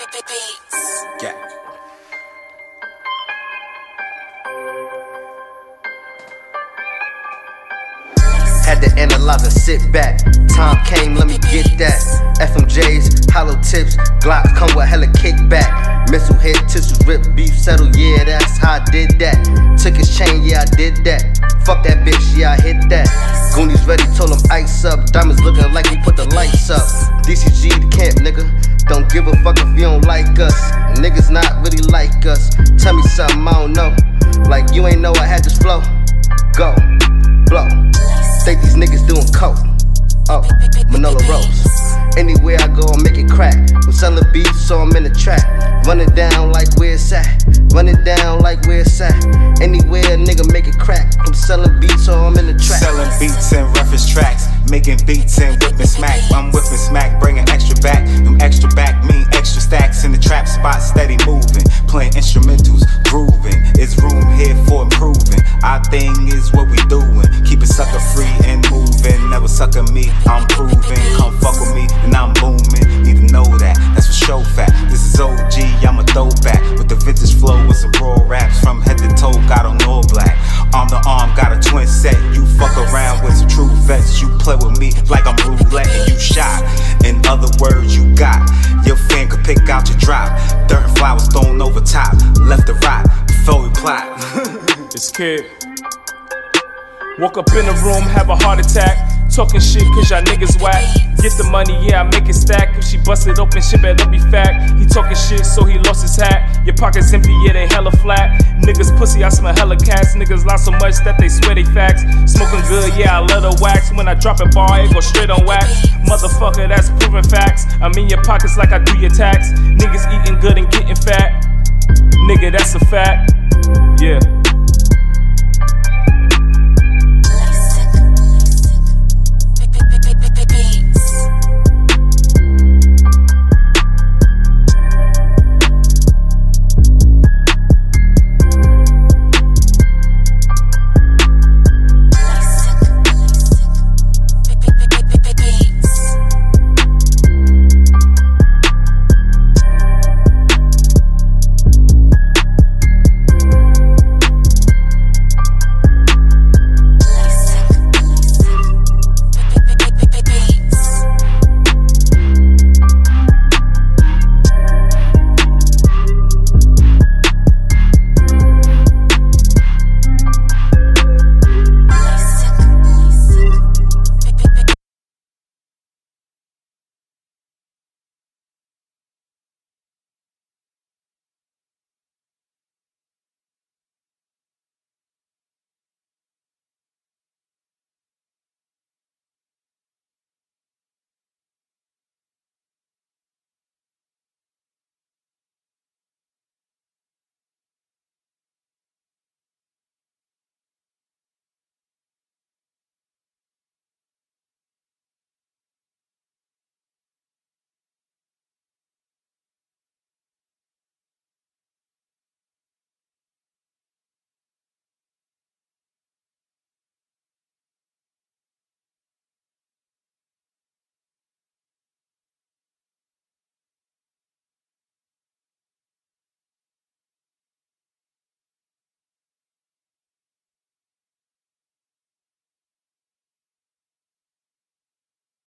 Yeah. Had to analyze and sit back. Time came, let me get that. FMJs, hollow tips, Glocks come with hella kickback. Missile hit, tissues rip, beef settle, yeah, that's how I did that. Took his chain, yeah, I did that. Fuck that bitch, yeah, I hit that. Goonies ready, told him ice up. Diamonds looking like we put the lights up. DCG the camp, nigga. Don't give a fuck if you don't like us. Niggas not really like us. Tell me something I don't know. Like you ain't know I had this flow. Go, blow. Think these niggas doing coke. Oh, Manolo Rose. Anywhere I go, I make it crack. I'm selling beats, so I'm in the trap. Run it down like where it's at. Run it down like where it's at. Anywhere a nigga make it crack. I'm selling beats, so I'm in the trap. Selling beats and reference making beats and whipping smack. I'm whipping smack, bringing extra back. Them extra back mean extra stacks in the trap spot, steady moving. Playing instrumentals, grooving. It's room here for improving. Our thing is what we doing. Keep it sucker free and moving. Never sucker me, I'm proving. Come fuck with me and I'm booming. Need to know that, that's for show fact. This is OG, I'm a throwback. With the vintage flow and some raw raps. From head to toe, got on all black. Arm to arm, got a twin set. You fuck around with some true vets. Play with me like I'm roulette and you shot. In other words, you got. Your fan could pick out your drop. Dirt and flowers thrown over top. Left to rot before we plot. It's kid. Woke up in the room, have a heart attack. Talking shit cause y'all niggas whack. Get the money, yeah, I make it stack. If she bust it open, shit better be fat. He talking shit, so he lost his hat. Your pockets empty, yeah, they hella flat. Niggas pussy, I smell hella cats. Niggas lie so much that they swear they facts. Smoking good, yeah, I love the wax. When I drop a bar, it go straight on wax. Motherfucker, that's proven facts. I'm in your pockets like I do your tax. Niggas eating good and getting fat. Nigga, that's a fact. Yeah.